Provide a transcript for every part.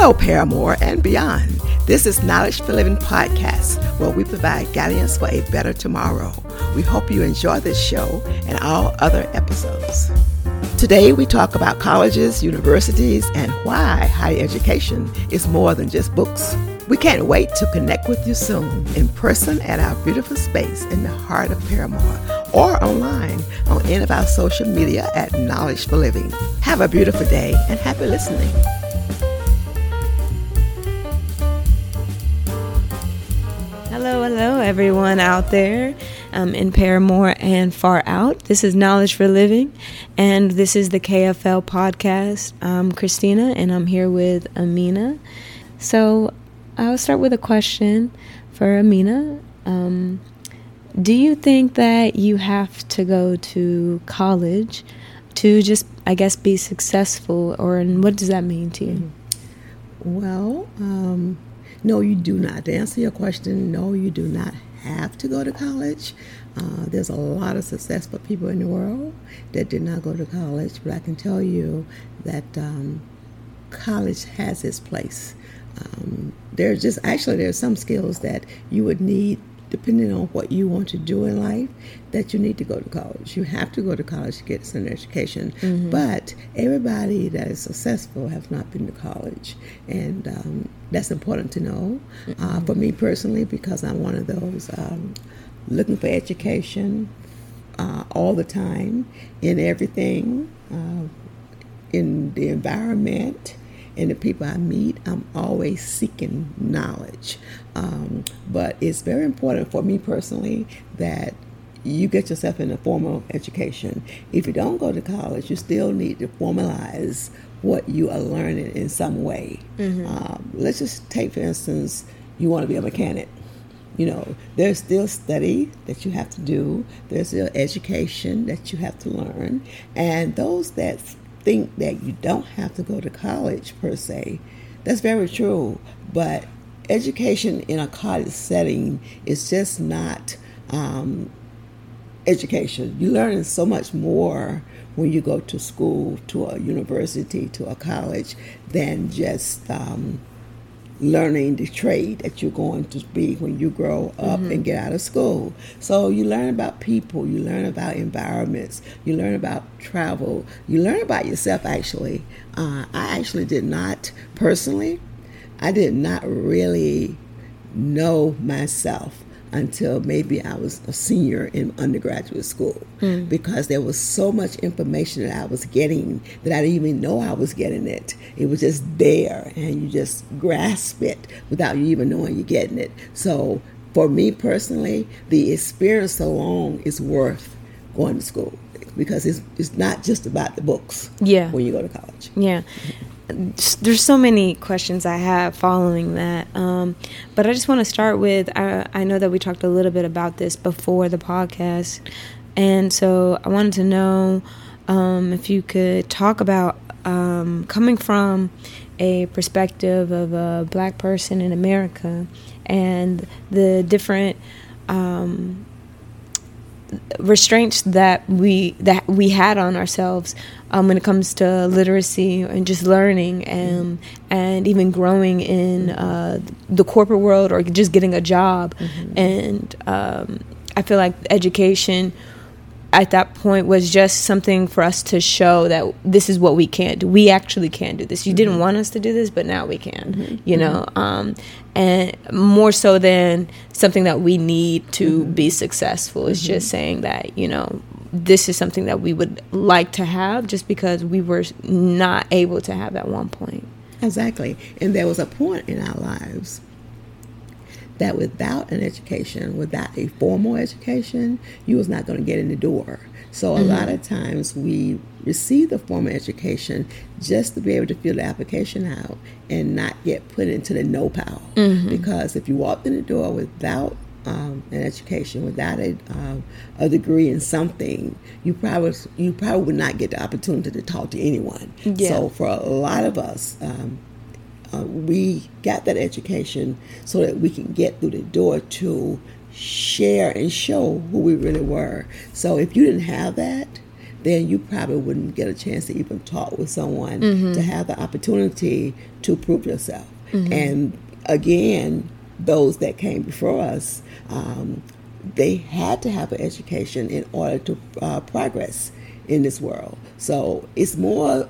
Hello, Parramore and beyond. This is Knowledge for Living podcast, where we provide guidance for a better tomorrow. We hope you enjoy this show and all other episodes. Today, we talk about colleges, universities, and why higher education is more than just books. We can't wait to connect with you soon in person at our beautiful space in the heart of Parramore or online on any of our social media at Knowledge for Living. Have a beautiful day and happy listening. Everyone out there um, in Parramore and far out. This is Knowledge for Living, and this is the KFL podcast. I'm Kristina, and I'm here with Aminah. So, I'll start with a question for Aminah. Um, do you think that you have to go to college to just, I guess, be successful, or what does that mean to you? Well, um, no, you do not. To answer your question, no, you do not have to go to college. Uh, there's a lot of successful people in the world that did not go to college, but I can tell you that um, college has its place. Um, there's just actually there's some skills that you would need depending on what you want to do in life, that you need to go to college. You have to go to college to get an education. Mm-hmm. But everybody that is successful have not been to college, and um, that's important to know. Mm-hmm. Uh, for me personally, because I'm one of those um, looking for education uh, all the time in everything, uh, in the environment and the people I meet, I'm always seeking knowledge. Um, but it's very important for me personally that you get yourself in a formal education. If you don't go to college, you still need to formalize what you are learning in some way. Mm-hmm. Um, let's just take, for instance, you want to be a mechanic. You know, there's still study that you have to do. There's still education that you have to learn, and those that think that you don't have to go to college per se. That's very true, but education in a college setting is just not um, education. You learn so much more when you go to school, to a university, to a college, than just um, learning the trade that you're going to be when you grow up mm-hmm. and get out of school. So you learn about people, you learn about environments, you learn about travel, you learn about yourself actually. Uh, I actually did not personally, I did not really know myself until maybe I was a senior in undergraduate school mm. because there was so much information that I was getting that I didn't even know I was getting it. It was just there and you just grasp it without you even knowing you're getting it. So for me personally, the experience alone is worth going to school because it's, it's not just about the books yeah. when you go to college. Yeah. Mm-hmm there's so many questions I have following that. Um, but I just want to start with I, I, know that we talked a little bit about this before the podcast. And so I wanted to know um, if you could talk about um, coming from a perspective of a black person in America and the different um, restraints that we that we had on ourselves um, when it comes to literacy and just learning and and even growing in uh, the corporate world or just getting a job mm-hmm. and um, I feel like education at that point was just something for us to show that this is what we can do. We actually can do this. You mm-hmm. didn't want us to do this, but now we can. Mm-hmm. You know, mm-hmm. um, and more so than something that we need to mm-hmm. be successful. It's just mm-hmm. saying that you know this is something that we would like to have, just because we were not able to have at one point. Exactly, and there was a point in our lives that without an education, without a formal education, you was not going to get in the door. So a mm-hmm. lot of times we receive the formal education just to be able to fill the application out and not get put into the no pile. Mm-hmm. Because if you walked in the door without um, an education, without a, um, a degree in something, you probably you probably would not get the opportunity to talk to anyone. Yeah. So for a lot of us, um, uh, we got that education so that we can get through the door to share and show who we really were. So if you didn't have that, then you probably wouldn't get a chance to even talk with someone Mm-hmm. to have the opportunity to prove yourself. And again, those that came before us, um, they had to have an education in order to uh, progress in this world. So it's more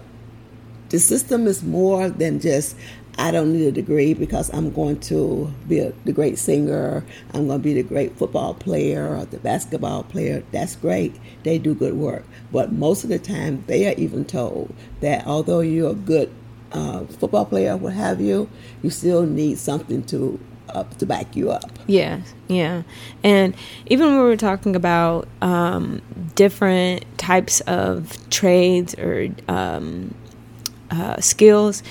the system is more than just I don't need a degree because I'm going to be a, the great singer. I'm going to be the great football player or the basketball player. That's great. They do good work. But most of the time, they are even told that although you're a good uh, football player, what have you, you still need something to uh, to back you up. Yeah, yeah. And even when we were talking about um, different types of trades or um, uh, skills,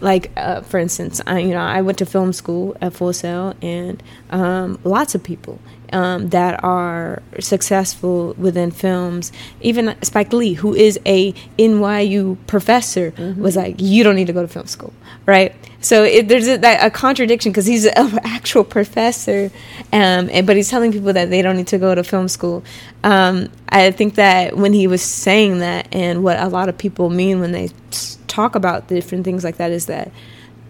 like uh, for instance, I you know I went to film school at Full Sail, and um, lots of people um, that are successful within films. Even Spike Lee, who is a NYU professor, was like, "You don't need to go to film school, right?" So it, there's a, that, a contradiction because he's an actual professor, um, and, but he's telling people that they don't need to go to film school. Um, I think that when he was saying that, and what a lot of people mean when they talk about different things like that, is that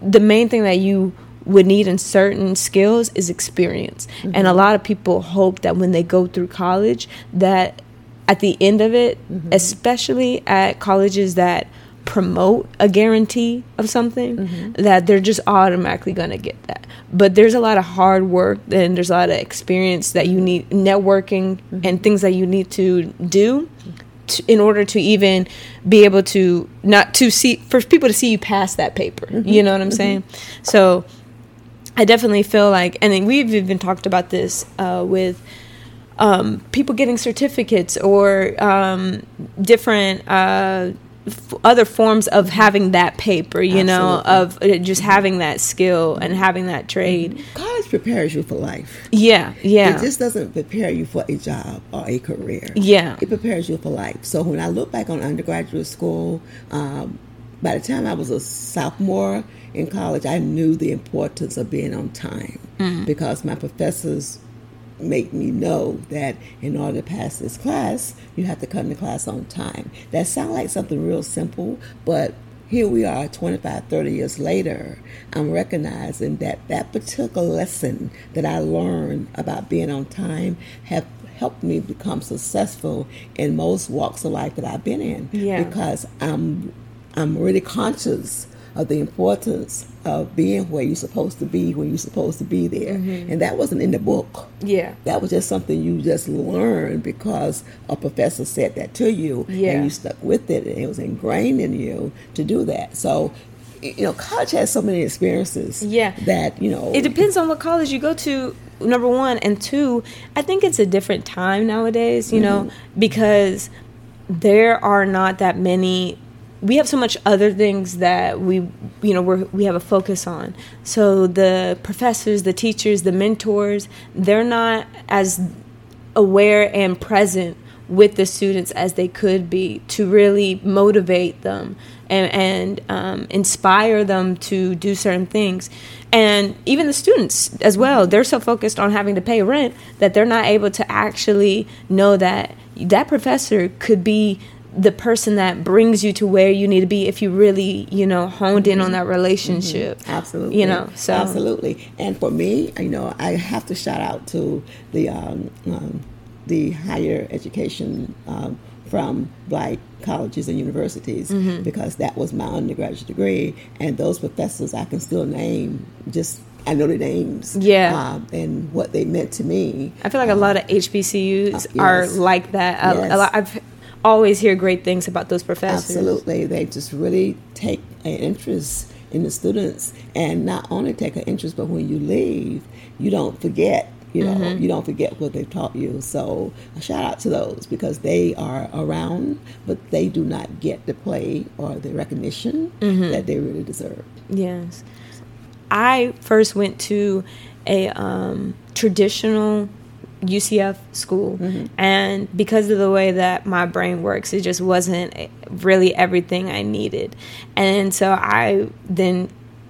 the main thing that you would need in certain skills is experience. And a mm-hmm. lot of people hope that when they go through college, that at the end of it, mm-hmm. especially at colleges that promote a guarantee of something mm-hmm. that they're just automatically going to get that. But there's a lot of hard work and there's a lot of experience that you need networking and things that you need to do to, in order to even be able to not to see for people to see you pass that paper. You know what i'm saying? So i definitely feel like and then we've even talked about this uh, with um, people getting certificates or um, different uh, f- other forms of having that paper, you know, of uh, just having that skill and having that trade. College prepares you for life. Yeah, yeah, It just doesn't prepare you for a job or a career. yeah, It prepares you for life. So when I look back on undergraduate school, um, by the time I was a sophomore in college, I knew the importance of being on time because my professors make me know that in order to pass this class, you have to come to class on time. That sounds like something real simple, but here we are 25, 30 years later. I'm recognizing that that particular lesson that I learned about being on time have helped me become successful in most walks of life that I've been in. Yeah. Because I'm I'm really conscious of the importance of being where you're supposed to be when you're supposed to be there. Mm-hmm. And that wasn't in the book. yeah, That was just something you just learned because a professor said that to you Yeah. and you stuck with it and it was ingrained in you to do that. So, you know, college has so many experiences Yeah. that, you know, It depends on what college you go to. Number one and two, I think it's a different time nowadays. You know, mm-hmm. because there are not that many. We have so much other things that we, you know, we're, we have a focus on. So the professors, the teachers, the mentors, they're not as aware and present with the students as they could be to really motivate them and, and um, inspire them to do certain things. And even the students as well, they're so focused on having to pay rent that they're not able to actually know that that professor could be the person that brings you to where you need to be if you really, you know, honed in on that relationship. Absolutely. You know, so absolutely. And for me, you know, I have to shout out to the um, um, the higher education um, from black colleges and universities Mm-hmm. because that was my undergraduate degree, and those professors I can still name. Just I know the names. Yeah. Um, and what they meant to me. I feel like a lot of HBCUs uh, are like that. A- a lot, I've always hear great things about those professors. Absolutely. They just really take an interest in the students and not only take an interest, but when you leave, you don't forget. You know, Mm-hmm. you don't forget what they've taught you. So, a shout out to those because they are around, but they do not get the play or the recognition Mm-hmm. that they really deserve. Yes. I first went to a um, traditional UCF school, and because of the way that my brain works, it just wasn't really everything I needed. And so I then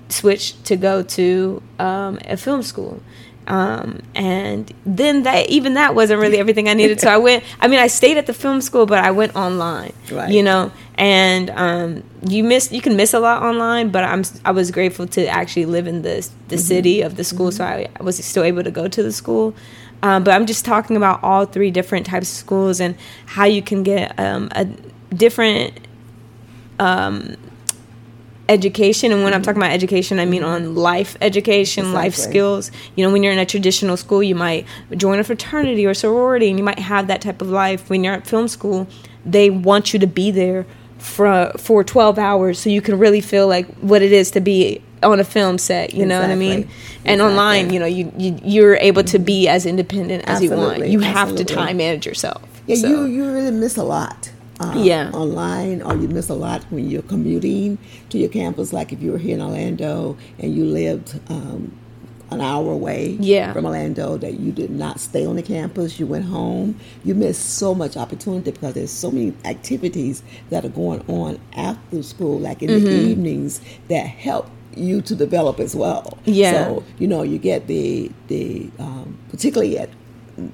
switched to go to um, a film school. Um, and then that even that wasn't really everything I needed. So I went. I mean, I stayed at the film school, but I went online. Right. You know, and um, you miss you can miss a lot online, but I'm I was grateful to actually live in the the city of the school, so I, I was still able to go to the school. Um, but I'm just talking about all three different types of schools and how you can get um, a different um, education. And when I'm talking about education, I mean on life education, life skills. You know, when you're in a traditional school, you might join a fraternity or sorority, and you might have that type of life. When you're at film school, they want you to be there for for 12 hours, so you can really feel like what it is to be on a film set. You know what I mean? Exactly. And online, you know, you, you you're able to be as independent as you want. You have to time manage yourself. Yeah, So- you you really miss a lot. Uh, Yeah. online, or you miss a lot when you're commuting to your campus. Like if you were here in Orlando and you lived um, an hour away Yeah. from Orlando, that you did not stay on the campus, you went home. You miss so much opportunity because there's so many activities that are going on after school, like in Mm-hmm. the evenings, that help you to develop as well. Yeah. So you know you get the the um, particularly at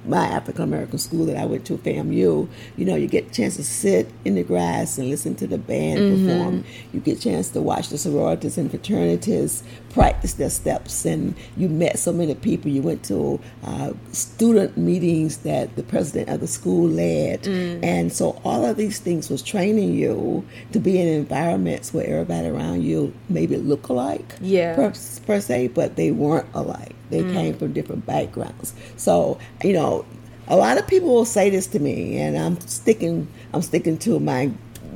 my African American school that I went to, FAMU, you know, you get a chance to sit in the grass and listen to the band Mm-hmm. perform. You get a chance to watch the sororities and fraternities practice their steps, and you met so many people. You went to uh, student meetings that the president of the school led, Mm. and so all of these things was training you to be in environments where everybody around you maybe look alike, Yeah. per, per se, but they weren't alike. They came from different backgrounds. So, you know, a lot of people will say this to me, and I'm sticking. I'm sticking to my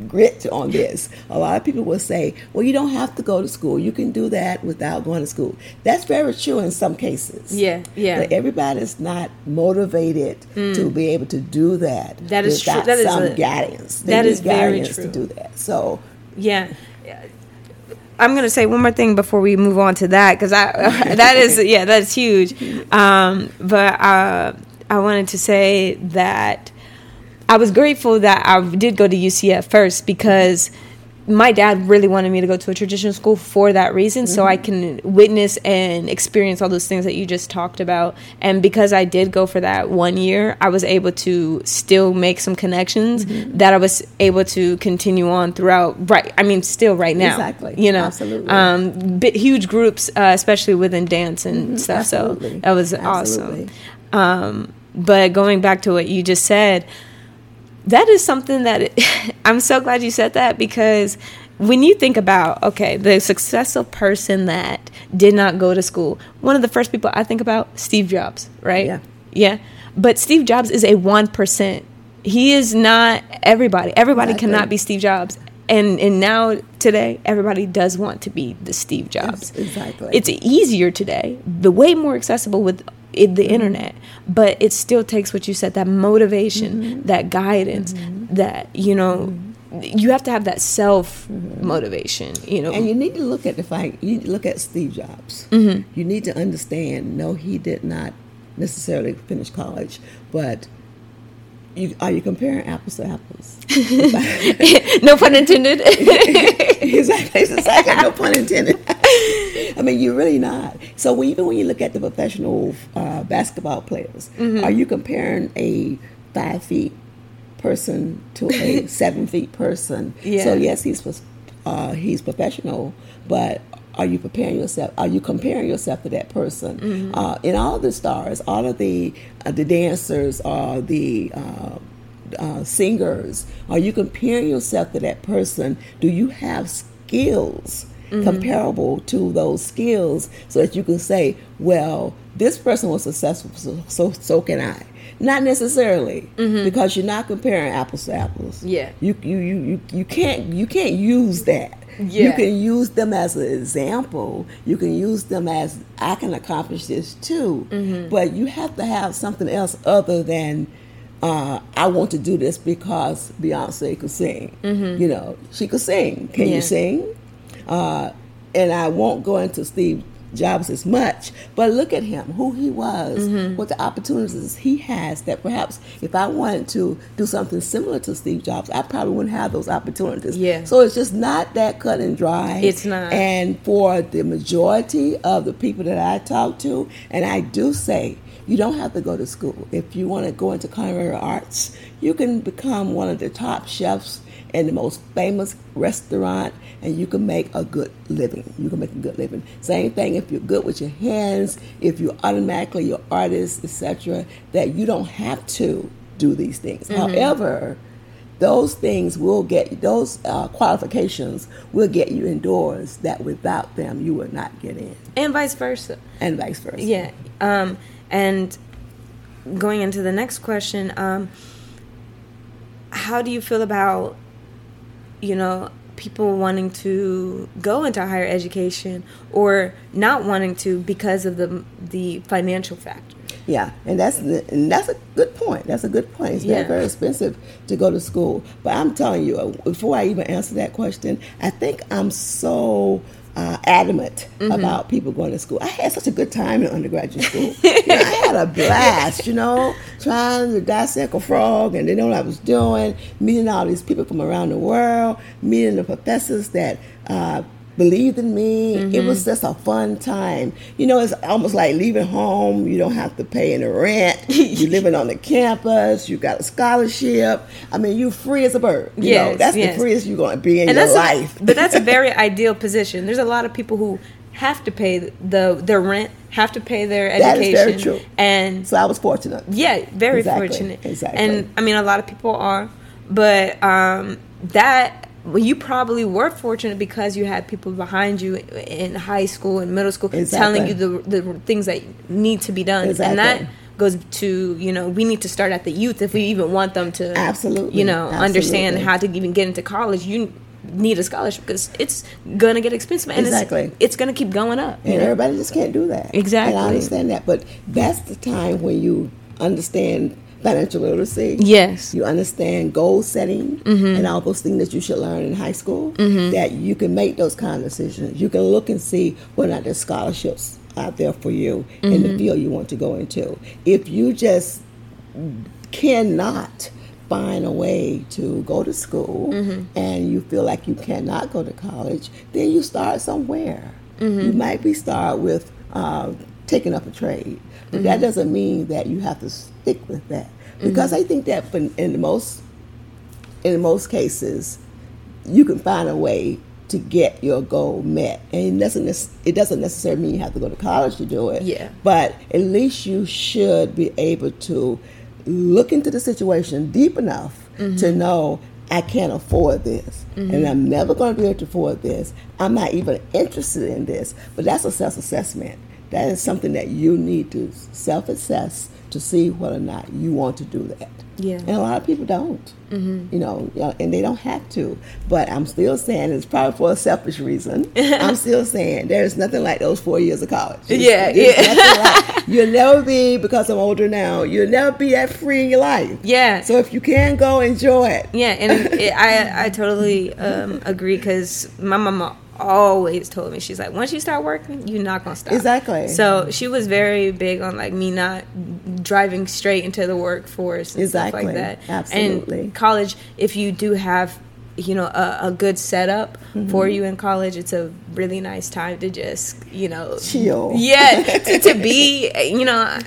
grit on this. A lot of people will say, "Well, you don't have to go to school. You can do that without going to school." That's very true in some cases. Yeah, yeah. But everybody's not motivated to be able to do that. Mm. That is true. without That is some a- guidance. They that is very guidance true. to do that. So, Yeah. I'm gonna say one more thing before we move on to that because I that is yeah that's huge, um, but uh, I wanted to say that I was grateful that I did go to UCF first because my dad really wanted me to go to a traditional school for that reason so I can witness and experience all those things that you just talked about. And because I did go for that one year I was able to still make some connections that I was able to continue on throughout right I mean still right now Exactly. you know? Absolutely. um bit, huge groups uh, especially within dance and stuff so that was Absolutely. awesome um but going back to what you just said that is something that I'm so glad you said that because when you think about okay the successful person that did not go to school one of the first people I think about Steve Jobs right Yeah. yeah but Steve Jobs is a 1% he is not everybody everybody Exactly. cannot be Steve Jobs and and now today everybody does want to be the Steve Jobs exactly. it's easier today, the way more accessible with it, the mm-hmm. internet, but it still takes what you said that motivation, mm-hmm. that guidance, mm-hmm. that you know, you have to have that self motivation. You know, And you need to look at the fact. You need to look at Steve Jobs. Mm-hmm. You need to understand. No, he did not necessarily finish college, but you, are you comparing apples to apples? no pun intended. exactly. Exactly. No pun intended. I mean, you're really not. So when, even when you look at the professional uh, basketball players, Mm-hmm. are you comparing a five feet person to a seven feet person? Yeah. So yes, he's uh, he's professional, but are you preparing yourself? Are you comparing yourself to that person? Mm-hmm. Uh, in all the stars, all of the uh, the dancers, or the uh, uh, singers, are you comparing yourself to that person? Do you have skills comparable to those skills so that you can say, well, this person was successful, so so, so can I. Not necessarily, because you're not comparing apples to apples. Yeah. you you you you, you can't you can't use that. You can use them as an example. You can use them as I can accomplish this too. Mm-hmm. But you have to have something else other than uh, I want to do this because Beyonce could sing. You know, she could sing. Can Mm-hmm. Yeah. you sing? Uh, and I won't go into Steve jobs as much. But look at him, who he was, Mm-hmm. what the opportunities he has that perhaps if I wanted to do something similar to Steve Jobs, I probably wouldn't have those opportunities. Yeah. So it's just not that cut and dry. It's not. And for the majority of the people that I talk to, and I do say, you don't have to go to school. If you want to go into culinary arts, you can become one of the top chefs in the most famous restaurant and you can make a good living. You can make a good living. Same thing if you're good with your hands, if you're automatically your artist, etc., that you don't have to do these things. However, those things will get those uh, qualifications will get you indoors that without them you would not get in and vice versa. and vice versa Yeah. Um, and going into the next question, um, how do you feel about, you know, people wanting to go into higher education or not wanting to because of the the financial factor? yeah and that's the, and that's a good point that's a good point it's very Yeah. very expensive to go to school but i'm telling you uh, before i even answer that question i think i'm so uh, adamant Mm-hmm. about people going to school. I had such a good time in undergraduate school. You know, I had a blast, you know, trying to dissect a frog and they know what I was doing, meeting all these people from around the world, meeting the professors that uh, believed in me. It Mm-hmm. was just a fun time. You know, it's almost like leaving home. You don't have to pay any rent. You're living on the campus. You got a scholarship. I mean, you're free as a bird. You know, that's yes. the freest you're going to be in and your life. A, but that's a very ideal position. There's a lot of people who have to pay the their rent, have to pay their education. That is very true. and so I was fortunate. Yeah, very Exactly, fortunate. exactly. And I mean, a lot of people are, but um, that well, you probably were fortunate because you had people behind you in high school and middle school telling you the the things that need to be done, Exactly. and that goes to you know we need to start at the youth if we even want them to Absolutely, you know understand how to even get into college. You need a scholarship because it's gonna get expensive and Exactly. it's, it's gonna keep going up. And know? everybody just can't do that. Exactly. And I understand that. But that's the time when you understand financial literacy. Yes. You understand goal setting Mm-hmm. and all those things that you should learn in high school. That you can make those kind of decisions. You can look and see whether or not there's scholarships out there for you in Mm-hmm. the field you want to go into. If you just cannot find a way to go to school and you feel like you cannot go to college, then you start somewhere. You might be start with uh, taking up a trade, but that mm-hmm. doesn't mean that you have to stick with that. Because mm-hmm. I think that in, in the most in most cases, you can find a way to get your goal met, and it doesn't it doesn't necessarily mean you have to go to college to do it. Yeah. But at least you should be able to look into the situation deep enough to mm-hmm. know I can't afford this, and I'm never going to be able to afford this. I'm not even interested in this. But that's a self assessment. That is something that you need to self assess to see whether or not you want to do that. Yeah. And a lot of people don't. You know, you know, and they don't have to. But I'm still saying it's probably for a selfish reason. I'm still saying there's nothing like those four years of college. It's- Yeah, there's yeah. like- you'll never be because I'm older now. You'll never be that free in your life. Yeah. So if you can go, enjoy it. Yeah, and it, I I totally um, agree because my mama always told me she's like once you start working you're not gonna stop Exactly. so she was very big on like me not driving straight into the workforce and stuff Exactly. like that Absolutely. and college if you do have you know a, a good setup for Mm-hmm. you in college it's a really nice time to just you know Chill. yeah to, to be you know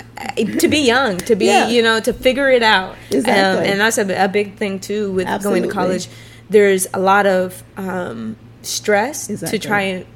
to be young to be Yeah. you know to figure it out Exactly. um, and that's a, a big thing too with going to college there's a lot of um, stress Exactly. to try and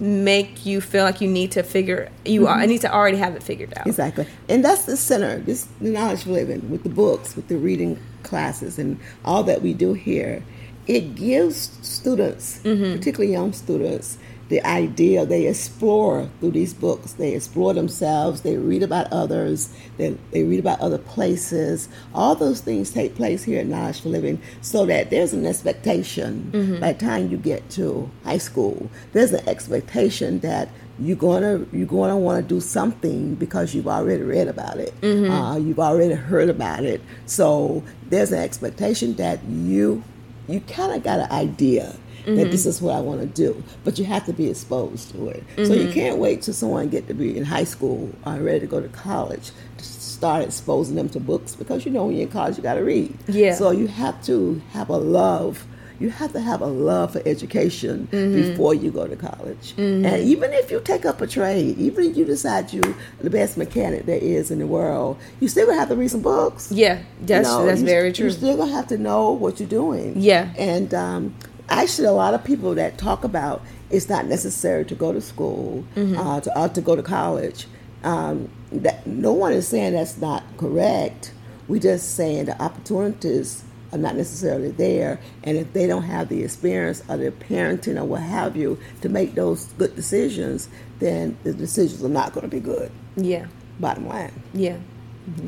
make you feel like you need to figure you are, mm-hmm. I need to already have it figured out Exactly. And that's the center, this the knowledge living, with the books, with the reading classes and all that we do here. It gives students, mm-hmm. particularly young students, the idea they explore through these books. They explore themselves, they read about others, they, they read about other places. All those things take place here at Knowledge for Living so that there's an expectation by the time you get to high school, there's an expectation that you're gonna you're gonna want to do something because you've already read about it. Uh, you've already heard about it. So there's an expectation that you you kind of got an idea that mm-hmm. this is what I want to do. But you have to be exposed to it. So you mm-hmm. can't wait till someone get to be in high school or ready to go to college to start exposing them to books because you know when you're in college you got to read. Yeah. So you have to have a love. You have to have a love for education mm-hmm. before you go to college. And even if you take up a trade, even if you decide you're the best mechanic there is in the world, you still gonna have to read some books. Yeah, that's You know, that's you- very true. You're still gonna have to know what you're doing. Yeah. And um, actually, a lot of people that talk about it's not necessary to go to school, Mm-hmm. uh, to uh, to go to college. Um, that no one is saying that's not correct. We're just saying the opportunities are not necessarily there, and if they don't have the experience or the parenting or what have you to make those good decisions, then the decisions are not going to be good. yeah. Bottom line. Yeah,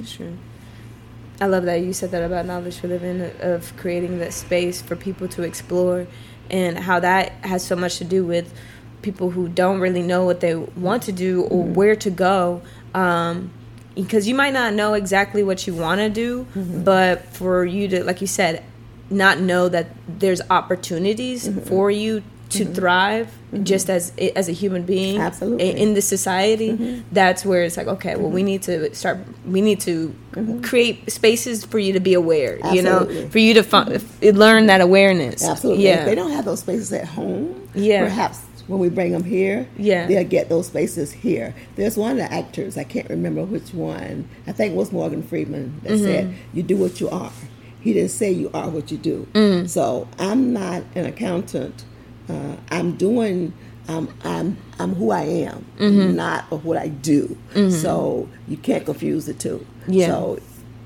sure. I love that you said that about knowledge for living of creating that space for people to explore, and how that has so much to do with people who don't really know what they want to do or mm-hmm. where to go. Um, because you might not know exactly what you want to do, mm-hmm. but for you to, like you said, not know that there's opportunities mm-hmm. for you to mm-hmm. thrive mm-hmm. just as as a human being Absolutely. in the society mm-hmm. that's where it's like okay well we need to start we need to create spaces for you to be aware you know for you to fi- learn that awareness Absolutely. yeah If they don't have those spaces at home, Yeah. perhaps when we bring them here, Yeah. they'll get those spaces here. There's one of the actors, I can't remember which one, I think it was Morgan Freeman, that Mm-hmm. said, You do what you are. He didn't say you are what you do. Mm. So I'm not an accountant. Uh, I'm doing. Um, I'm I'm who I am, Mm-hmm. not of what I do. So you can't confuse the two. Yeah. So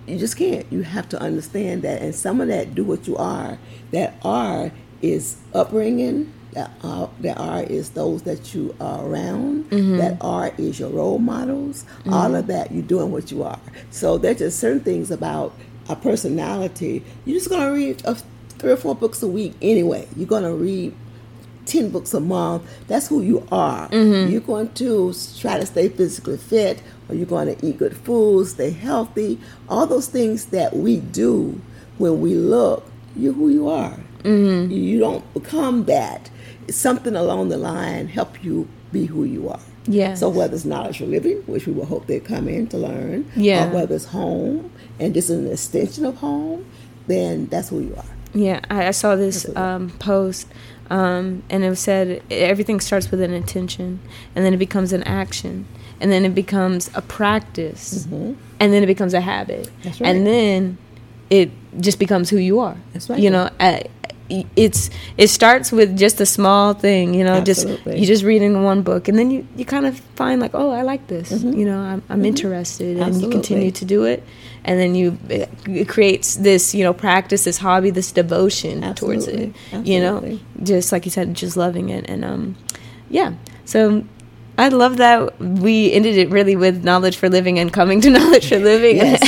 you just can't. You have to understand that. And some of that, do what you are. That are is upbringing. That are, that are is those that you are around. That are is your role models. All of that, you're doing what you are. So there's just certain things about a personality. You're just gonna read a, three or four books a week anyway. You're gonna read 10 books a month. That's who you are. You're going to try to stay physically fit, or you're going to eat good food, stay healthy. All those things that we do when we look, you're who you are. You- You don't become that. Something along the line help you be who you are. Yes. So whether it's knowledge for living, which we will hope they come in to learn, Yeah. or whether it's home and this is an extension of home, then that's who you are. Yeah, I, I saw this um, post, um, and it was said everything starts with an intention, and then it becomes an action, and then it becomes a practice, and then it becomes a habit, Mm-hmm. That's right. and then it just becomes who you are. That's right. You know, uh, it's it starts with just a small thing. You know, just you just reading one book, and then you you kind of find like, oh, I like this. You know, I'm I'm interested, and you Mm-hmm. Continue to do it, and then you it, it creates this you know practice, this hobby, this devotion towards it. Absolutely. You know, just like you said, just loving it, and um, yeah. So I love that we ended it really with knowledge for living and coming to knowledge for living,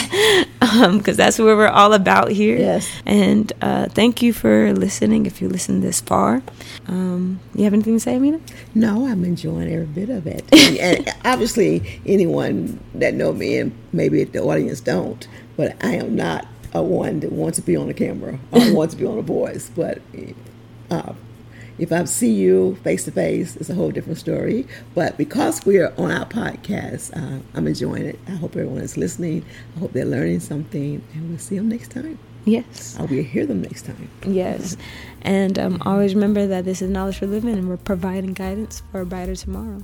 because that's what we're all about here. Yes. And uh, thank you for listening. If you listened this far, um, you have anything to say, Aminah? No, I'm enjoying every bit of it. and obviously, anyone that know me, and maybe the audience don't, but I am not a one that wants to be on the camera or want to be on a voice. But uh, if I see you face to face, it's a whole different story. But because we're on our podcast, uh, I'm enjoying it. I hope everyone is listening. I hope they're learning something, and we'll see them next time. Yes. Or we'll hear them next time. Yes. And um, always remember that this is Knowledge for Living and we're providing guidance for a brighter tomorrow.